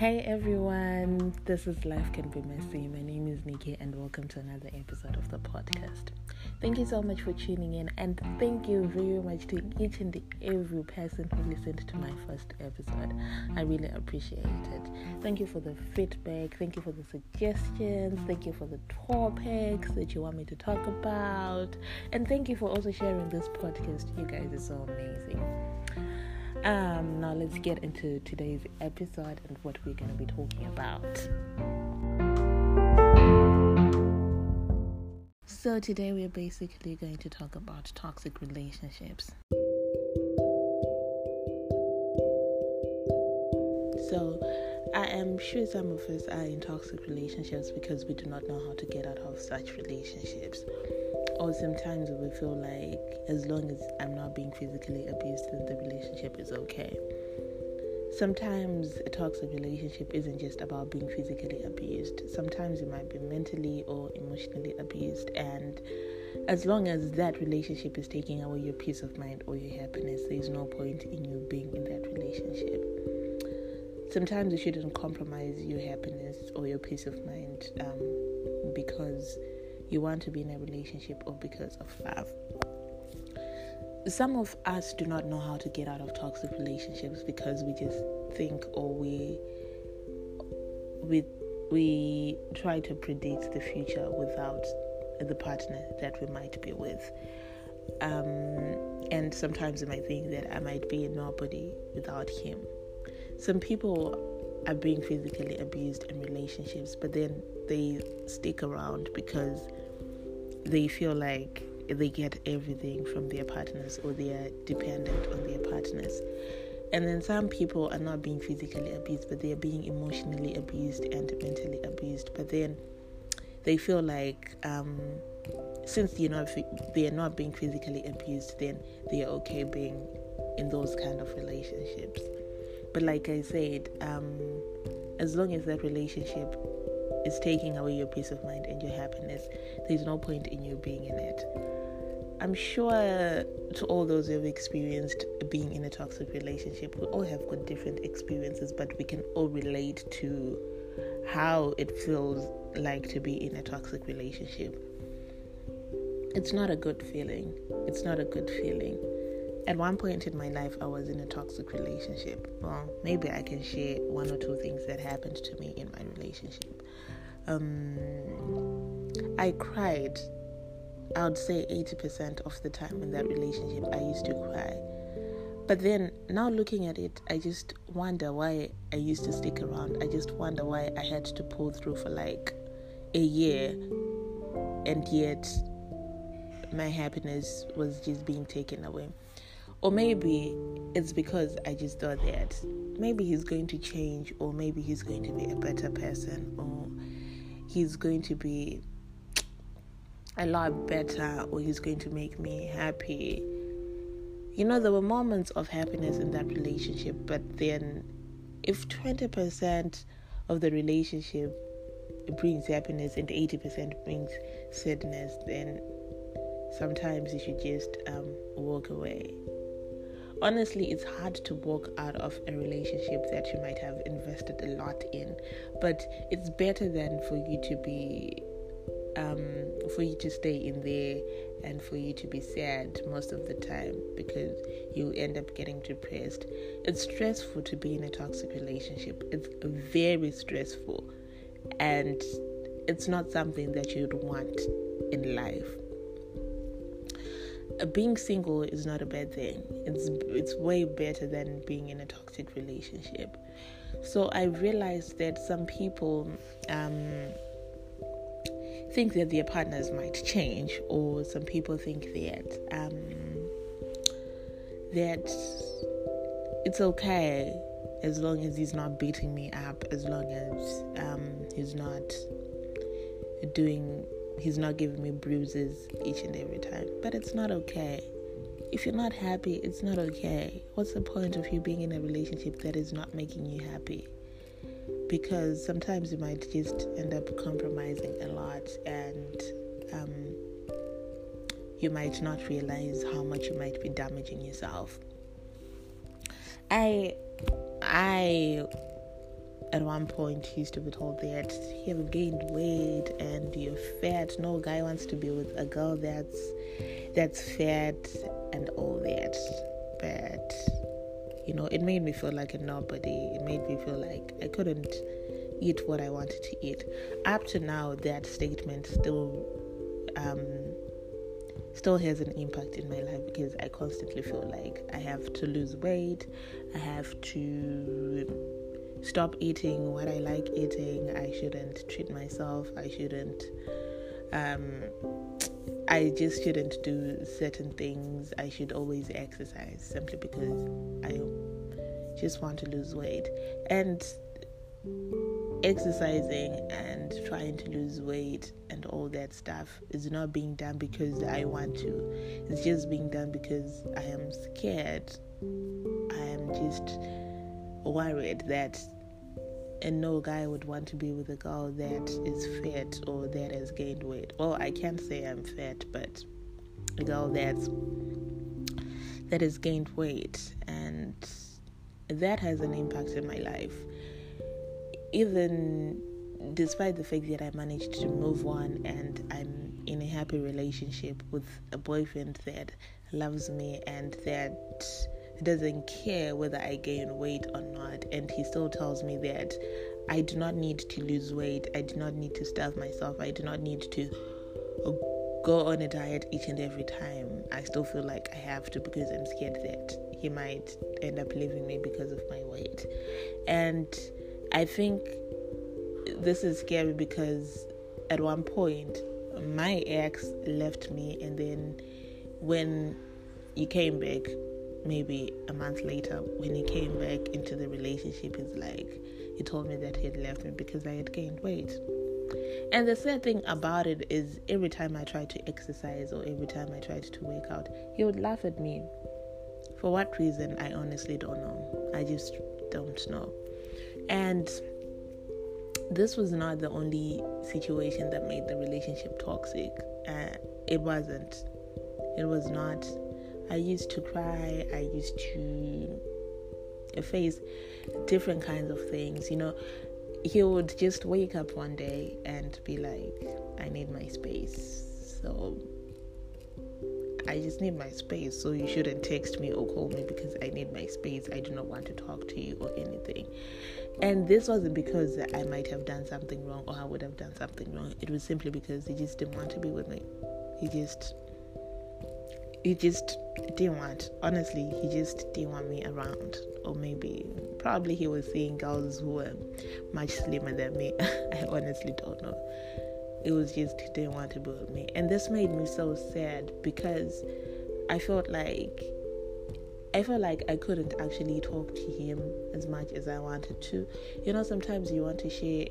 Hey everyone, this is Life Can Be Messy. My name is Nikki, and welcome to another episode of the podcast. Thank you so much for tuning in, and thank you very much to each and every person who listened to my first episode. I really appreciate it. Thank you for the feedback, thank you for the suggestions, thank you for the topics that you want me to talk about, and thank you for also sharing this podcast. You guys are so amazing. Um, now let's get into today's episode and what we're going to be talking about. So, today we're basically going to talk about toxic relationships. So, I am sure some of us are in toxic relationships because we do not know how to get out of such relationships or sometimes we feel like as long as I'm not being physically abused, then the relationship is okay. Sometimes a toxic relationship isn't just about being physically abused. Sometimes you might be mentally or emotionally abused, and as long as that relationship is taking away your peace of mind or your happiness, there's no point in you being in that relationship. Sometimes you shouldn't compromise your happiness or your peace of mind um, because you want to be in a relationship or because of love. Some of us do not know how to get out of toxic relationships because we just think or we we we try to predict the future without the partner that we might be with. Um, and sometimes we might think that I might be a nobody without him. Some people are being physically abused in relationships, but then they stick around because they feel like they get everything from their partners or they are dependent on their partners. And then some people are not being physically abused, but they are being emotionally abused and mentally abused. But then they feel like um, since they're not they are not being physically abused, then they are okay being in those kind of relationships. But like I said, um, as long as that relationship is taking away your peace of mind and your happiness, there's no point in you being in it. I'm sure to all those who have experienced being in a toxic relationship, we all have got different experiences, but we can all relate to how it feels like to be in a toxic relationship. It's not a good feeling. It's not a good feeling. At one point in my life, I was in a toxic relationship. Well, maybe I can share one or two things that happened to me in my relationship. Um, I cried. I would say 80% of the time in that relationship, I used to cry. But then now looking at it, I just wonder why I used to stick around. I just wonder why I had to pull through for like a year and yet my happiness was just being taken away. Or maybe it's because I just thought that maybe he's going to change, or maybe he's going to be a better person, or he's going to be a lot better, or he's going to make me happy. You know, there were moments of happiness in that relationship, but then if 20% of the relationship brings happiness and 80% brings sadness, then sometimes you should just um, walk away honestly it's hard to walk out of a relationship that you might have invested a lot in but it's better than for you to be um, for you to stay in there and for you to be sad most of the time because you end up getting depressed. It's stressful to be in a toxic relationship. It's very stressful and it's not something that you'd want in life being single is not a bad thing. It's it's way better than being in a toxic relationship. So I realized that some people um, think that their partners might change, or some people think that um, that it's okay as long as he's not beating me up, as long as um, he's not doing he's not giving me bruises each and every time. But it's not okay. If you're not happy, it's not okay. What's the point of you being in a relationship that is not making you happy? Because sometimes you might just end up compromising a lot and um, you might not realize how much you might be damaging yourself. I I at one point he used to be told that you have gained weight and you're fat. No guy wants to be with a girl that's that's fat and all that. But you know, it made me feel like a nobody. It made me feel like I couldn't eat what I wanted to eat. Up to now, that statement still um, still has an impact in my life because I constantly feel like I have to lose weight. I have to stop eating what I like eating. I shouldn't treat myself. I shouldn't. Um, I just shouldn't do certain things. I should always exercise simply because I just want to lose weight. And exercising and trying to lose weight and all that stuff is not being done because I want to. It's just being done because I am scared. I am just worried that and no guy would want to be with a girl that is fat or that has gained weight. Well, I can't say I'm fat, but a girl that's that has gained weight and that has an impact in my life. Even despite the fact that I managed to move on and I'm in a happy relationship with a boyfriend that loves me and that doesn't care whether I gain weight or not, and he still tells me that I do not need to lose weight, I do not need to starve myself, I do not need to go on a diet each and every time. I still feel like I have to because I'm scared that he might end up leaving me because of my weight. And I think this is scary because at one point my ex left me and then when he came back maybe a month later when he came back into the relationship he's like he told me that he had left me because i had gained weight. And the sad thing about it is every time i tried to exercise or every time i tried to work out he would laugh at me. For what reason i honestly don't know. I just don't know. And this was not the only situation that made the relationship toxic. Uh, it wasn't. It was not I used to cry, I used to face different kinds of things. You know, he would just wake up one day and be like, I need my space. So I just need my space. So you shouldn't text me or call me because I need my space. I do not want to talk to you or anything. And this wasn't because I might have done something wrong or I would have done something wrong. It was simply because he just didn't want to be with me. He just he just didn't want honestly he just didn't want me around. Or maybe probably he was seeing girls who were much slimmer than me. I honestly don't know. It was just he didn't want to be with me. And this made me so sad because i felt like I felt like I couldn't actually talk to him as much as I wanted to. You know, sometimes you want to share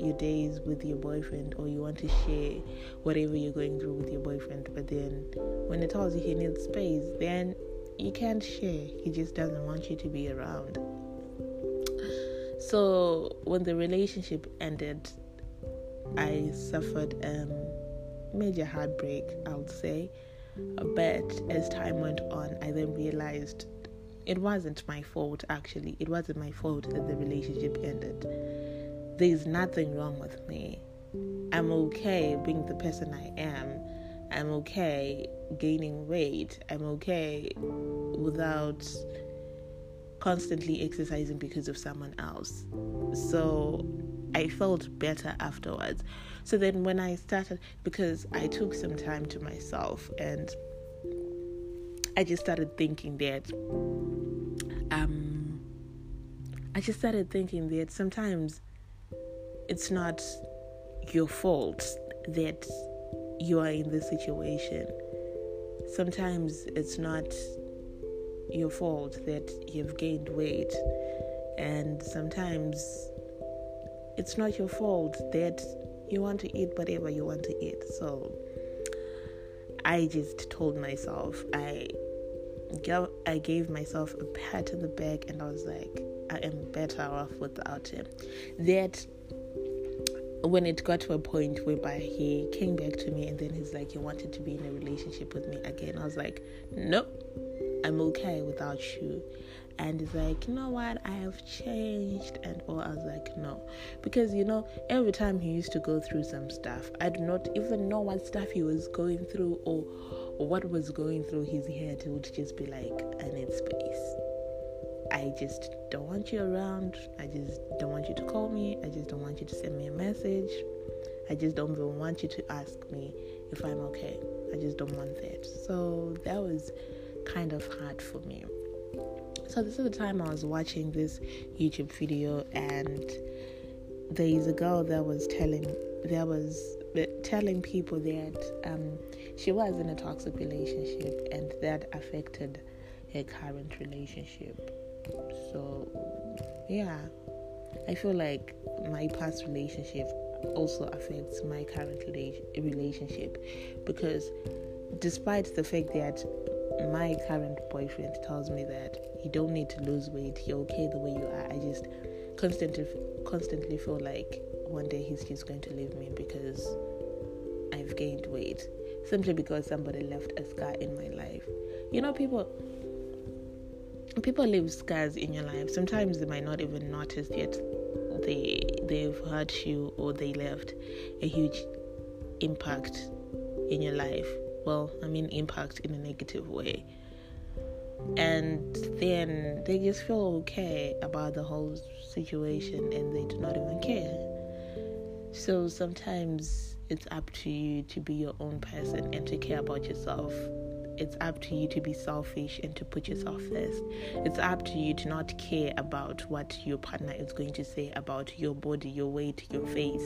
your days with your boyfriend or you want to share whatever you're going through with your boyfriend but then when it tells you he needs space then you can't share. He just doesn't want you to be around. So when the relationship ended i suffered um major heartbreak i would say. But as time went on i then realized it wasn't my fault actually. It wasn't my fault that the relationship ended there's nothing wrong with me. I'm okay being the person I am. I'm okay gaining weight. I'm okay without constantly exercising because of someone else. So I felt better afterwards. So then when I started, because I took some time to myself and I just started thinking that, um, I just started thinking that sometimes it's not your fault that you are in this situation. Sometimes it's not your fault that you've gained weight, and sometimes it's not your fault that you want to eat whatever you want to eat. So I just told myself, I gave, I gave myself a pat on the back, and I was like, I am better off without him. That when it got to a point whereby he came back to me and then he's like he wanted to be in a relationship with me again i was like nope i'm okay without you and he's like, you know what, I have changed, and all. I was like, no, because you know, every time he used to go through some stuff, I do not even know what stuff he was going through or, or what was going through his head. He would just be like, I need space. I just don't want you around. I just don't want you to call me. I just don't want you to send me a message. I just don't even want you to ask me if I'm okay. I just don't want that. So that was kind of hard for me. So this is the time I was watching this YouTube video and there is a girl that was telling that was telling people that um, she was in a toxic relationship and that affected her current relationship. So yeah, I feel like my past relationship also affects my current relationship because despite the fact that my current boyfriend tells me that you don't need to lose weight, you're okay the way you are. I just constantly constantly feel like one day he's just going to leave me because I've gained weight simply because somebody left a scar in my life. You know, people people leave scars in your life. Sometimes they might not even notice yet they they've hurt you or they left a huge impact in your life. Well, I mean impact in a negative way. And then they just feel okay about the whole situation and they do not even care. So sometimes it's up to you to be your own person and to care about yourself it's up to you to be selfish and to put yourself first. It's up to you to not care about what your partner is going to say about your body, your weight, your face,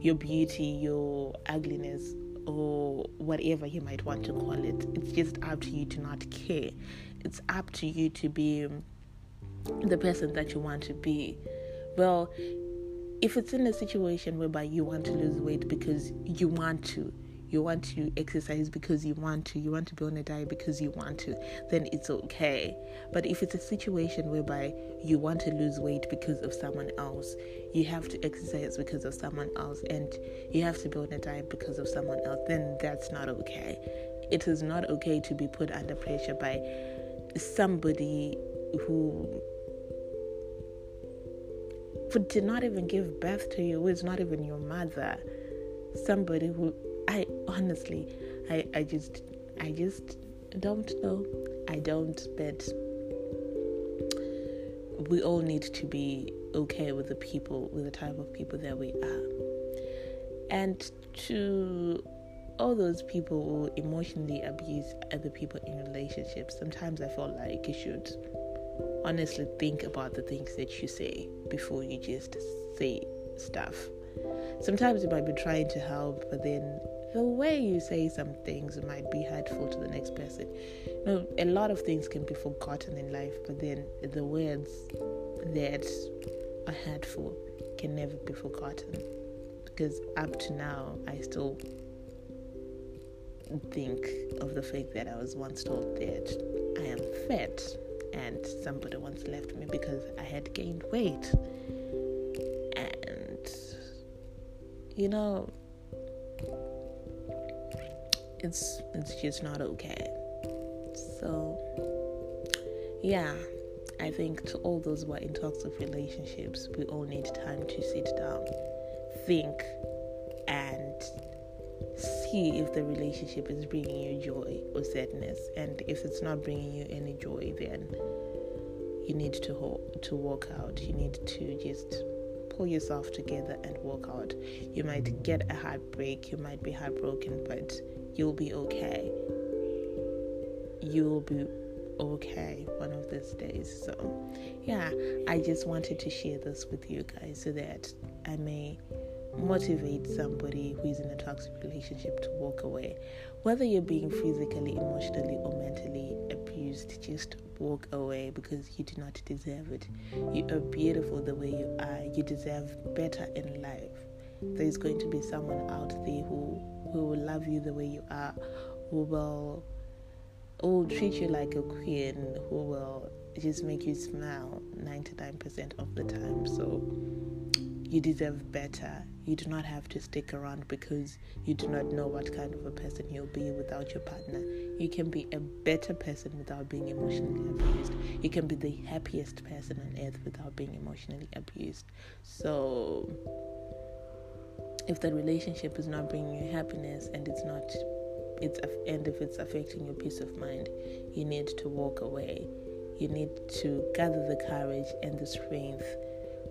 your beauty, your ugliness, or whatever you might want to call it. It's just up to you to not care. It's up to you to be the person that you want to be. Well, if it's in a situation whereby you want to lose weight because you want to, you want to exercise because you want to, you want to be on a diet because you want to, then it's okay. But if it's a situation whereby you want to lose weight because of someone else, you have to exercise because of someone else, and you have to be on a diet because of someone else, then that's not okay. It is not okay to be put under pressure by somebody who did not even give birth to you, who is not even your mother, somebody who I honestly, I, I just, I just don't know. I don't, but we all need to be okay with the people, with the type of people that we are. And to all those people who emotionally abuse other people in relationships, sometimes I feel like you should honestly think about the things that you say before you just say stuff. Sometimes you might be trying to help, but then the way you say some things might be hurtful to the next person. You know, a lot of things can be forgotten in life, but then the words that are hurtful can never be forgotten. Because up to now, I still think of the fact that I was once told that I am fat and somebody once left me because I had gained weight. And, you know, it's it's just not okay. So yeah, I think to all those who are in toxic relationships, we all need time to sit down, think, and see if the relationship is bringing you joy or sadness. And if it's not bringing you any joy, then you need to hold, to walk out. You need to just pull yourself together and walk out. You might get a heartbreak, you might be heartbroken, but you'll be okay. You'll be okay one of these days. So, yeah, I just wanted to share this with you guys so that I may motivate somebody who is in a toxic relationship to walk away. Whether you're being physically, emotionally, or mentally abused, just walk away because you do not deserve it. You are beautiful the way you are. You deserve better in life. There's going to be someone out there who who will love you the way you are, who will who will treat you like a queen, who will just make you smile 99% of the time. So you deserve better. You do not have to stick around because you do not know what kind of a person you'll be without your partner. You can be a better person without being emotionally abused. You can be the happiest person on earth without being emotionally abused. So, if the relationship is not bringing you happiness and it's not it's and if it's affecting your peace of mind you need to walk away. You need to gather the courage and the strength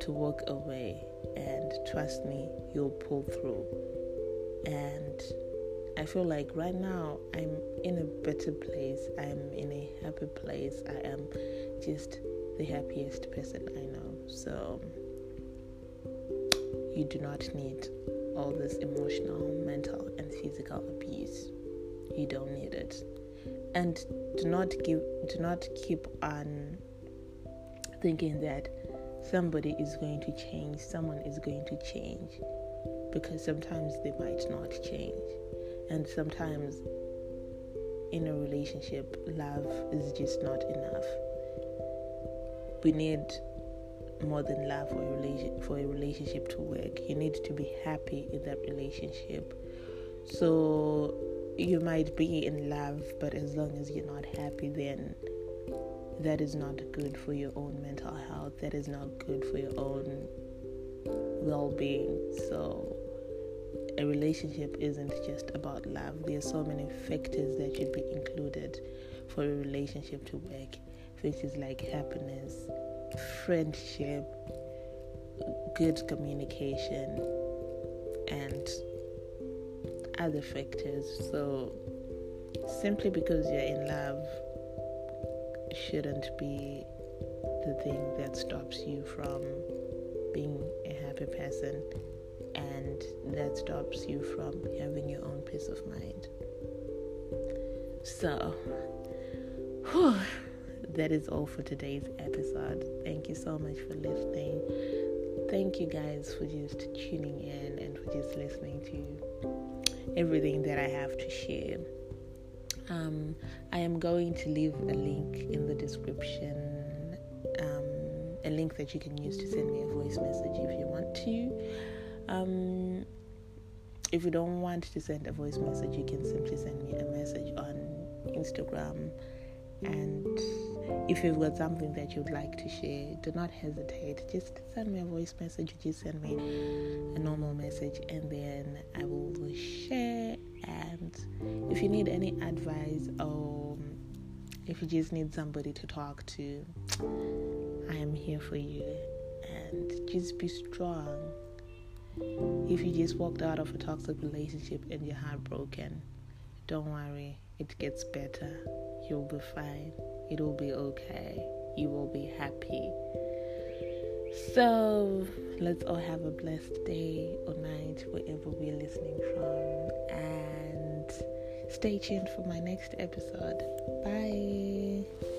to walk away and trust me you'll pull through. And i feel like right now i'm in a better place. I'm in a happy place. I am just the happiest person i know. So you do not need all this emotional, mental, and physical abuse. You don't need it. And do not give do not keep on thinking that somebody is going to change, someone is going to change. Because sometimes they might not change. And sometimes in a relationship, love is just not enough. We need more than love for a for a relationship to work. You need to be happy in that relationship. So you might be in love, but as long as you're not happy, then that is not good for your own mental health. That is not good for your own well-being. So a relationship isn't just about love. There are so many factors that should be included for a relationship to work. Factors like happiness, friendship, good communication, and other factors. So, simply because you're in love shouldn't be the thing that stops you from being a happy person and that stops you from having your own peace of mind. So, that is all for today's episode. Thank you so much for listening. Thank you guys for just tuning in and for just listening to everything that I have to share. Um, I am going to leave a link in the description, um, a link that you can use to send me a voice message if you want to. Um, if you don't want to send a voice message, you can simply send me a message on Instagram and if you've got something that you'd like to share, do not hesitate. Just send me a voice message, just send me a normal message, and then I will share. And if you need any advice or if you just need somebody to talk to, I am here for you. And just be strong. If you just walked out of a toxic relationship and you're heartbroken, don't worry, it gets better. You'll be fine. It'll be okay. You will be happy. So let's all have a blessed day or night wherever we're listening from. And stay tuned for my next episode. Bye.